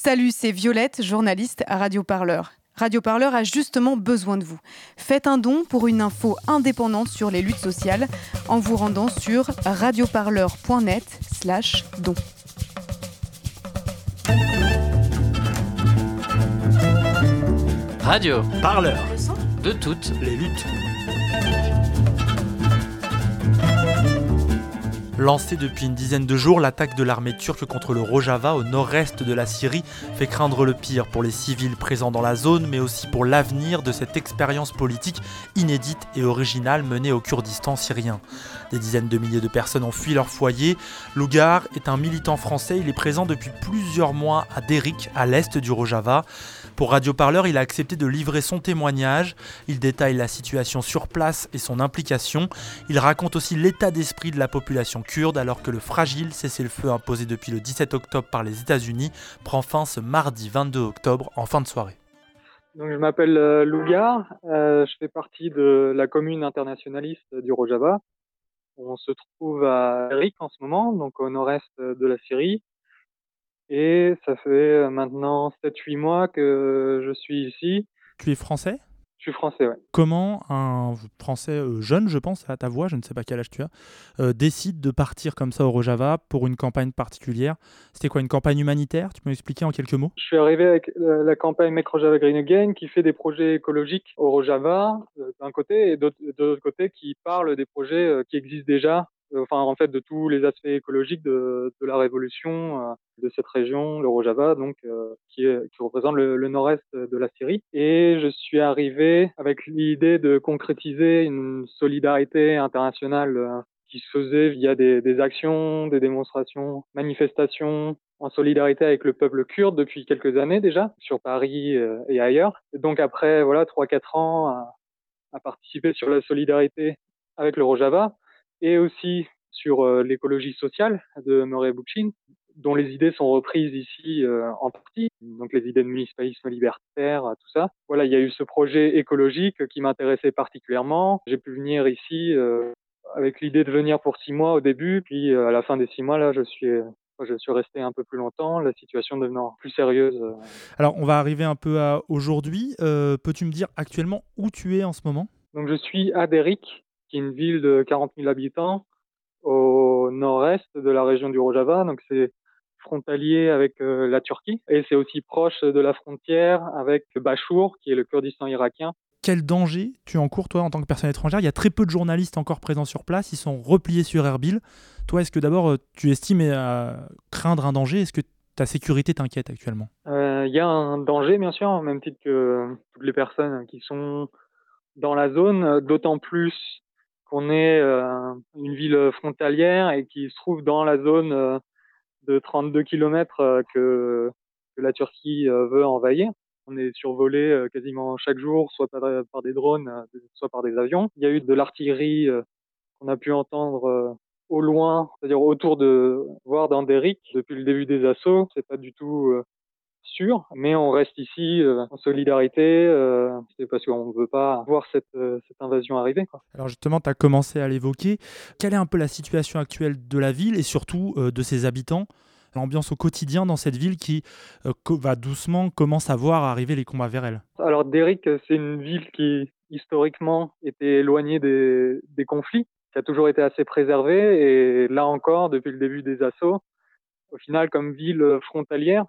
Salut, c'est Violette, journaliste à Radio Parleur. Radio Parleur a justement besoin de vous. Faites un don pour une info indépendante sur les luttes sociales en vous rendant sur radioparleur.net slash don. Radio Parleur de toutes les luttes. Lancée depuis une dizaine de jours, l'attaque de l'armée turque contre le Rojava au nord-est de la Syrie fait craindre le pire pour les civils présents dans la zone, mais aussi pour l'avenir de cette expérience politique inédite et originale menée au Kurdistan syrien. Des dizaines de milliers de personnes ont fui leur foyer. Lougar est un militant français, il est présent depuis plusieurs mois à Derik, à l'est du Rojava. Pour Radio Parleur, il a accepté de livrer son témoignage. Il détaille la situation sur place et son implication. Il raconte aussi l'état d'esprit de la population kurde alors que le fragile cessez-le-feu imposé depuis le 17 octobre par les États-Unis prend fin ce mardi 22 octobre en fin de soirée. Je m'appelle euh, euh, je fais partie de la commune internationaliste du Rojava. On se trouve à Erik en ce moment, donc au nord-est de la Syrie. Et ça fait maintenant 7-8 mois que je suis ici. Tu es français? Je suis français, oui. Comment un Français euh, jeune, je pense, à ta voix, je ne sais pas quel âge tu as, euh, décide de partir comme ça au Rojava pour une campagne particulière? C'était quoi, une campagne humanitaire? Tu peux m'expliquer en quelques mots? Je suis arrivé avec euh, la campagne Make Rojava Green Again qui fait des projets écologiques au Rojava d'un côté et de l'autre côté qui parle des projets qui existent déjà enfin en fait de tous les aspects écologiques de, de la révolution euh, de cette région, le Rojava, donc euh, qui, qui, représente le, le nord-est de la Syrie. Et je suis arrivé avec l'idée de concrétiser une solidarité internationale euh, qui se faisait via des, des, actions, des démonstrations, manifestations en solidarité avec le peuple kurde depuis quelques années déjà, sur Paris et ailleurs. Et donc après voilà trois quatre ans à, à participer sur la solidarité avec le Rojava, et aussi sur euh, l'écologie sociale de Murray Bookchin, dont les idées sont reprises ici euh, en partie, donc les idées de municipalisme libertaire, euh, tout ça. Voilà, il y a eu ce projet écologique qui m'intéressait particulièrement. J'ai pu venir ici avec l'idée de venir pour six mois au début, puis à la fin des six mois, là, je suis je suis resté un peu plus longtemps, la situation devenant plus sérieuse. Alors, on va arriver un peu à aujourd'hui. Euh, Peux-tu me dire actuellement où tu es en ce moment? Donc, je suis à Derik, qui est une ville de 40 000 habitants au nord-est de la région du Rojava. Donc c'est frontalier avec euh, la Turquie et c'est aussi proche de la frontière avec Bachour, qui est le Kurdistan irakien. Quel danger tu encours, toi, en tant que personne étrangère? Il y a très peu de journalistes encore présents sur place, ils sont repliés sur Erbil. Toi, est-ce que d'abord euh, tu estimes à craindre un danger? Est-ce que ta sécurité t'inquiète actuellement? Euh, Il y a un danger, bien sûr, au même titre que toutes les personnes qui sont dans la zone, d'autant plus qu'on est euh, une ville frontalière et qui se trouve dans la zone euh, de 32 km euh, que, que, la Turquie veut envahir. On est survolé quasiment chaque jour, soit par, des drones, soit par des avions. Il y a eu de l'artillerie qu'on a pu entendre au loin, c'est-à-dire autour de, voire dans Derrick, depuis le début des assauts. C'est pas du tout sûr, mais on reste ici euh, en solidarité, euh, c'est parce qu'on ne veut pas voir cette, euh, cette invasion arriver. Quoi. Alors justement, tu as commencé à l'évoquer. Quelle est un peu la situation actuelle de la ville et surtout de ses habitants? L'ambiance au quotidien dans cette ville qui va doucement commence à voir arriver les combats vers elle. Alors Derrick, c'est une ville qui historiquement était éloignée des, des conflits, qui a toujours été assez préservée et là encore, depuis le début des assauts, au final, comme ville frontalière,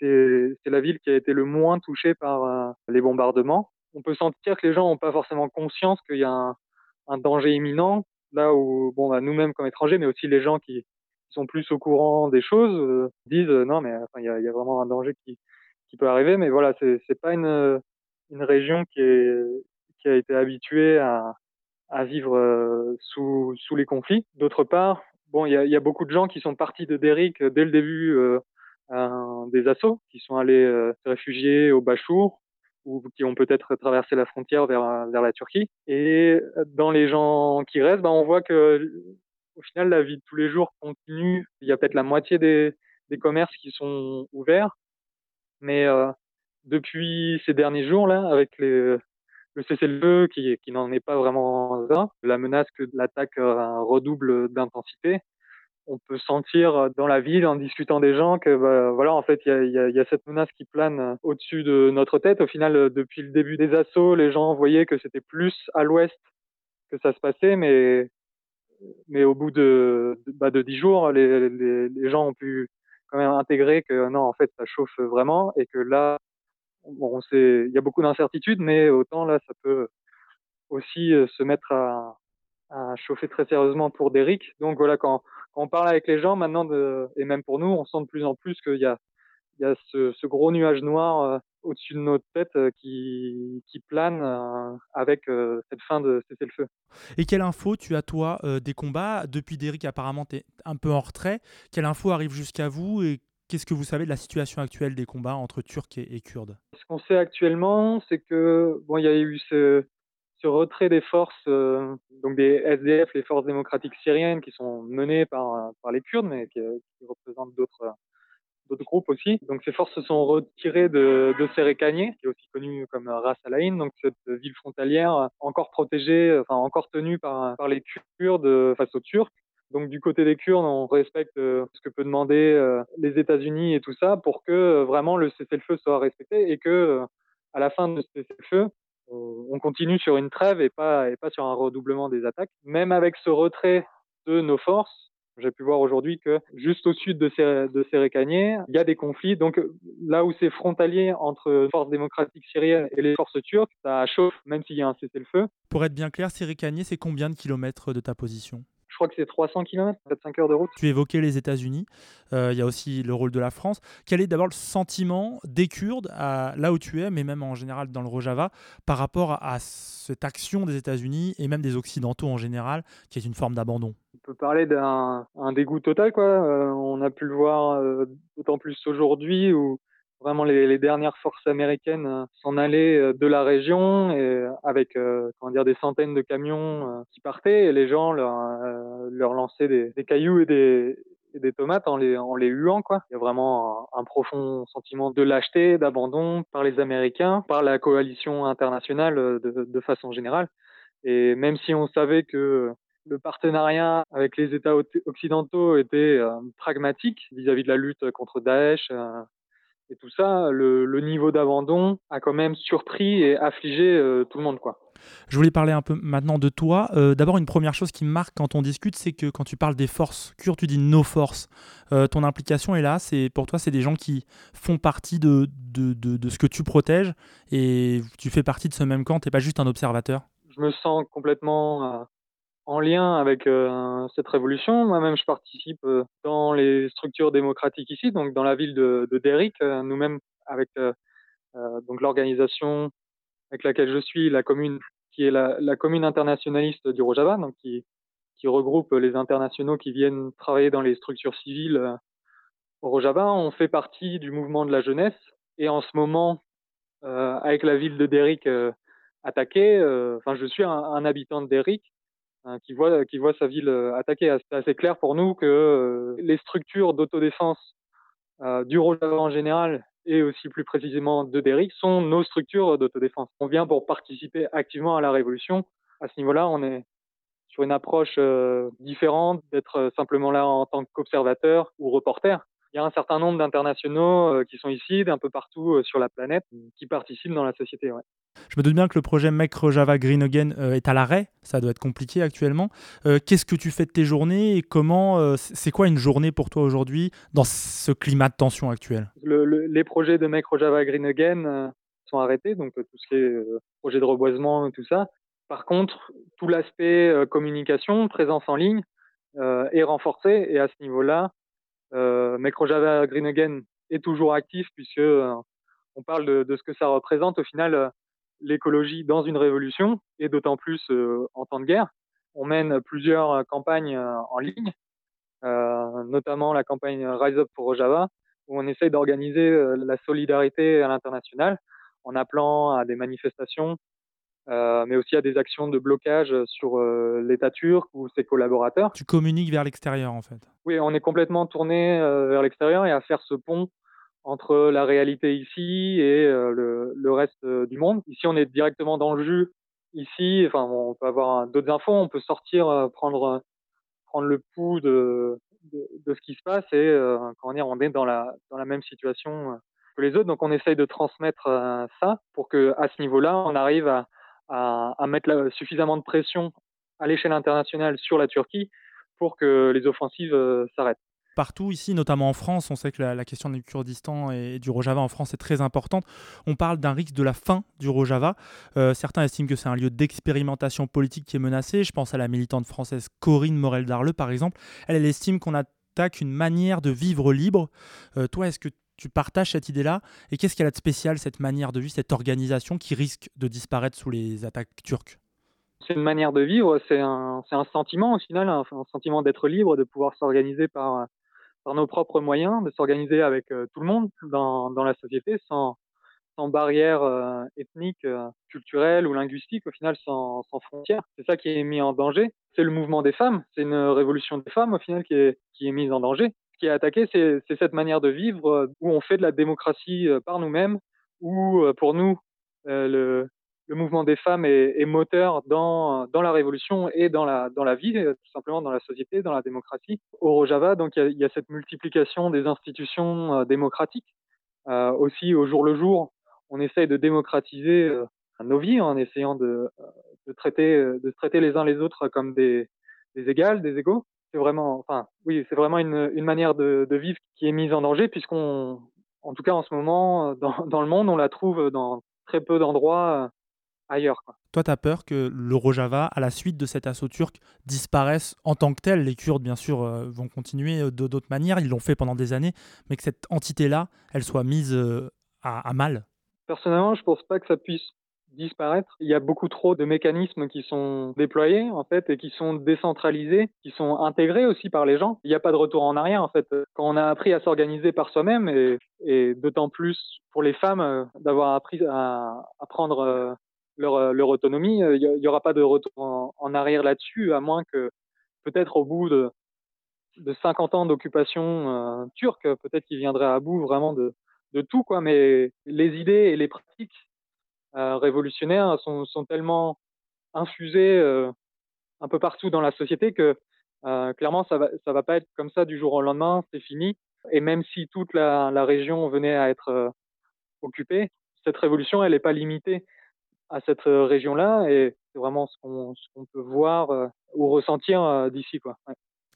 c'est la ville qui a été le moins touchée par euh, les bombardements. On peut sentir que les gens n'ont pas forcément conscience qu'il y a un, un, danger imminent, là où bon, bah, nous-mêmes comme étrangers, mais aussi les gens qui sont plus au courant des choses, euh, disent euh, non, mais il y, a, y, a, vraiment un danger qui, qui peut arriver. Mais voilà, c'est pas une, une région qui, est, qui a été habituée à, à vivre sous, sous les conflits. D'autre part, bon, il y a, y a, beaucoup de gens qui sont partis de Derrick dès le début des assauts qui sont allés euh, se réfugier au Bachour ou qui ont peut-être traversé la frontière vers, vers la Turquie. Et dans les gens qui restent, bah, on voit que au final, la vie de tous les jours continue. Il y a peut-être la moitié des, des commerces qui sont ouverts, mais euh, depuis ces derniers jours-là, avec les, le cessez-le-feu qui, qui n'en est pas vraiment un, la menace que l'attaque redouble d'intensité, on peut sentir dans la ville en discutant des gens que bah, voilà en fait il y a, y, a, y a, cette menace qui plane au-dessus de notre tête. Au final, depuis le début des assauts, les gens voyaient que c'était plus à l'ouest que ça se passait, mais mais au bout de bah, de dix jours, les, les, les, gens ont pu quand même intégrer que non en fait ça chauffe vraiment et que là bon c'est il y a beaucoup d'incertitudes, mais autant là ça peut aussi se mettre à, à chauffer très sérieusement pour Derrick. Donc voilà quand quand on parle avec les gens maintenant, de, et même pour nous, on sent de plus en plus qu'il y a, il y a ce, ce gros nuage noir euh, au-dessus de notre tête euh, qui, qui plane euh, avec cette fin de cessez-le-feu. Et quelle info tu as, toi, des combats? Depuis Derrick, apparemment, tu es un peu en retrait. Quelle info arrive jusqu'à vous et Qu'est-ce que vous savez de la situation actuelle des combats entre Turcs et, et Kurdes? Ce qu'on sait actuellement, c'est que bon, il y a eu ce, ce retrait des forces, euh, donc des SDF, les forces démocratiques syriennes, qui sont menées par, les Kurdes, mais qui, représentent d'autres groupes aussi. Donc ces forces se sont retirées de, de qui est aussi connu comme Ras Al Ain, donc cette ville frontalière encore protégée, enfin encore tenue par, par les Kurdes face aux Turcs. Donc du côté des Kurdes, on respecte ce que peut demander les États-Unis et tout ça pour que vraiment le cessez-le-feu soit respecté et que à la fin de ce cessez-le-feu, on continue sur une trêve et pas, et pas sur un redoublement des attaques. Même avec ce retrait de nos forces, j'ai pu voir aujourd'hui que juste au sud de, de Sérécanier, il y a des conflits. Donc là où c'est frontalier entre les forces démocratiques syriennes et les forces turques, ça chauffe même s'il y a un cessez-le-feu. Pour être bien clair, Sérécanier, c'est combien de kilomètres de ta position? Crois que c'est 300 km, peut-être 5 heures de route. Tu évoquais les États-Unis, euh, il y a aussi le rôle de la France. Quel est d'abord le sentiment des Kurdes, à, là où tu es, mais même en général dans le Rojava, par rapport à, cette action des États-Unis et même des Occidentaux en général, qui est une forme d'abandon? On peut parler d'un dégoût total, quoi. Euh, on a pu le voir euh, d'autant plus aujourd'hui où vraiment les, les, dernières forces américaines euh, s'en allaient euh, de la région et avec euh, comment dire des centaines de camions qui partaient et les gens leur, leur lançaient des, des cailloux et des, et des tomates en les, en les huant. Quoi. Il y a vraiment un, profond sentiment de lâcheté, d'abandon par les Américains, par la coalition internationale de, de façon générale. Et même si on savait que le partenariat avec les États occidentaux était pragmatique vis-à-vis -vis de la lutte contre Daesh, et tout ça, le, le niveau d'abandon a quand même surpris et affligé euh, tout le monde. Quoi. Je voulais parler un peu maintenant de toi. Euh, D'abord, une première chose qui me marque quand on discute, c'est que quand tu parles des forces kurdes, tu dis nos forces. Euh, ton implication est là, c'est pour toi, c'est des gens qui font partie de, de, de, de, ce que tu protèges et tu fais partie de ce même camp, tu n'es pas juste un observateur? Je me sens complètement en lien avec euh, cette révolution. Moi-même, je participe euh, dans les structures démocratiques ici, donc dans la ville de, de Derrick, euh, nous-mêmes avec donc l'organisation avec laquelle je suis, la commune qui est la, commune internationaliste du Rojava, donc qui, qui regroupe les internationaux qui viennent travailler dans les structures civiles au Rojava. On fait partie du mouvement de la jeunesse et en ce moment, avec la ville de Derrick attaquée, enfin, je suis un, un habitant de Derrick Hein, qui voit qui voit sa ville euh, attaquée. C'est assez clair pour nous que euh, les structures d'autodéfense euh, du Rojava en général et aussi plus précisément de Derrick sont nos structures d'autodéfense. On vient pour participer activement à la révolution. À ce niveau-là, on est sur une approche différente d'être simplement là en tant qu'observateur ou reporter. Il y a un certain nombre d'internationaux qui sont ici, d'un peu partout sur la planète, qui participent dans la société. Ouais. Je me doute bien que le projet Make Java Green Again euh, est à l'arrêt, ça doit être compliqué actuellement. Euh, Qu'est-ce que tu fais de tes journées et comment, euh, c'est quoi une journée pour toi aujourd'hui dans ce climat de tension actuel? Le, le, Les projets de Make Java Green Again euh, sont arrêtés, donc tout ce qui est projet de reboisement tout ça. Par contre, tout l'aspect communication, présence en ligne est renforcé et à ce niveau-là, Make Java Green Again est toujours actif puisque on parle de, ce que ça représente au final l'écologie dans une révolution, et d'autant plus euh, en temps de guerre. On mène plusieurs campagnes euh, en ligne, euh, notamment la campagne Rise Up for Rojava, où on essaye d'organiser la solidarité à l'international en appelant à des manifestations, euh, mais aussi à des actions de blocage sur euh, l'État turc ou ses collaborateurs. Tu communiques vers l'extérieur en fait. Oui, on est complètement tourné euh, vers l'extérieur et à faire ce pont entre la réalité ici et euh, le, le, reste euh, du monde. Ici, on est directement dans le jus. Ici, enfin, on peut avoir d'autres infos, on peut sortir, euh, prendre, prendre le pouls de, de, ce qui se passe et comment dire, on est dans la, dans la même situation que les autres. Donc on essaye de transmettre ça pour que à ce niveau-là, on arrive à, à, mettre suffisamment de pression à l'échelle internationale sur la Turquie pour que les offensives s'arrêtent partout ici, notamment en France. On sait que la, question du Kurdistan et du Rojava en France est très importante. On parle d'un risque de la fin du Rojava. Euh, certains estiment que c'est un lieu d'expérimentation politique qui est menacé. Je pense à la militante française Corinne Morel-Darleux, par exemple. Elle, elle estime qu'on attaque une manière de vivre libre. Euh, toi, est-ce que tu partages cette idée-là Et qu'est-ce qu'elle a de spécial, cette manière de vivre, cette organisation qui risque de disparaître sous les attaques turques? C'est une manière de vivre, c'est un, sentiment au final, un sentiment d'être libre, de pouvoir s'organiser par, nos propres moyens, de s'organiser avec euh, tout le monde dans, la société sans, sans barrières euh, ethniques, euh, culturelles ou linguistiques, au final sans, frontières. C'est ça qui est mis en danger. C'est le mouvement des femmes, c'est une révolution des femmes au final qui est mise en danger. Qui est attaqué, c'est cette manière de vivre où on fait de la démocratie par nous-mêmes, où pour nous, le, mouvement des femmes est, moteur dans, la révolution et dans la, vie, euh, tout simplement dans la société, dans la démocratie. Au Rojava, donc, il y, a cette multiplication des institutions euh, démocratiques. Euh, aussi, au jour le jour, on essaye de démocratiser euh, nos vies en essayant de, de, traiter, de traiter les uns les autres comme des égales, des égaux. C'est vraiment, enfin, oui, c'est vraiment une, une manière de, de, vivre qui est mise en danger puisqu'on, en tout cas en ce moment, dans, dans le monde, on la trouve dans très peu d'endroits ailleurs. Toi, tu as peur que le Rojava, à la suite de cet assaut turc, disparaisse en tant que tel? Les Kurdes, bien sûr, euh, vont continuer euh, de d'autres manières. Ils l'ont fait pendant des années, mais que cette entité-là, elle soit mise euh, à, à, mal. Personnellement, je pense pas que ça puisse disparaître. Il y a beaucoup trop de mécanismes qui sont déployés en fait et qui sont décentralisés, qui sont intégrés aussi par les gens. Il n'y a pas de retour en arrière en fait. Quand on a appris à s'organiser par soi-même et, et d'autant plus pour les femmes d'avoir appris à, à prendre leur, euh, leur autonomie. Il euh, n'y aura pas de retour en, arrière là-dessus, à moins que peut-être au bout de, de 50 ans d'occupation euh, turque, peut-être qu'ils viendraient à bout vraiment de, de tout, quoi. Mais les idées et les pratiques euh, révolutionnaires sont, sont, tellement infusées euh, un peu partout dans la société que euh, clairement ça va ça va pas être comme ça du jour au lendemain, c'est fini. Et même si toute la, la région venait à être occupée, cette révolution elle n'est pas limitée à cette euh, région-là et c'est vraiment ce qu'on qu peut voir euh, ou ressentir euh, d'ici. quoi.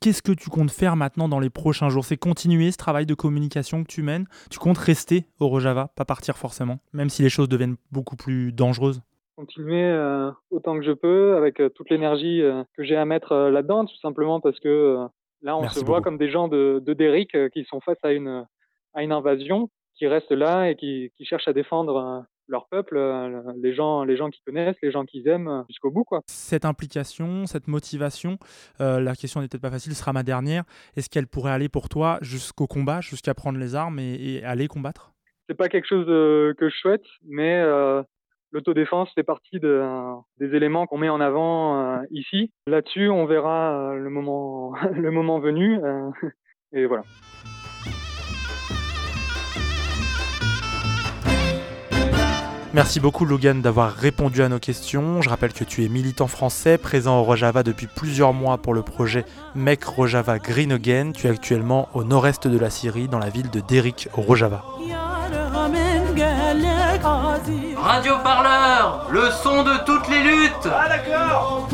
Qu'est-ce que tu comptes faire maintenant dans les prochains jours? C'est continuer ce travail de communication que tu mènes? Tu comptes rester au Rojava, pas partir forcément, même si les choses deviennent beaucoup plus dangereuses? Continuer euh, autant que je peux avec euh, toute l'énergie euh, que j'ai à mettre là-dedans, tout simplement parce que là, on Merci se voit comme des gens de, de Derrick qui sont face à une, à une invasion, qui restent là et qui, qui cherchent à défendre leur peuple, euh, les gens, les gens qui connaissent, les gens qu'ils aiment euh, jusqu'au bout. Quoi. Cette implication, cette motivation, euh, la question n'est peut-être pas facile, sera ma dernière. Est-ce qu'elle pourrait aller pour toi jusqu'au combat, jusqu'à prendre les armes et, et aller combattre? C'est pas quelque chose de, que je souhaite, mais euh, l'autodéfense fait partie de, des éléments qu'on met en avant euh, ici. Là-dessus, on verra le moment, le moment venu. et voilà. Merci beaucoup Logan d'avoir répondu à nos questions. Je rappelle que tu es militant français présent au Rojava depuis plusieurs mois pour le projet Make Rojava Green Again. Tu es actuellement au nord-est de la Syrie dans la ville de Derik au Rojava. Radio parleur, le son de toutes les luttes. Ah d'accord.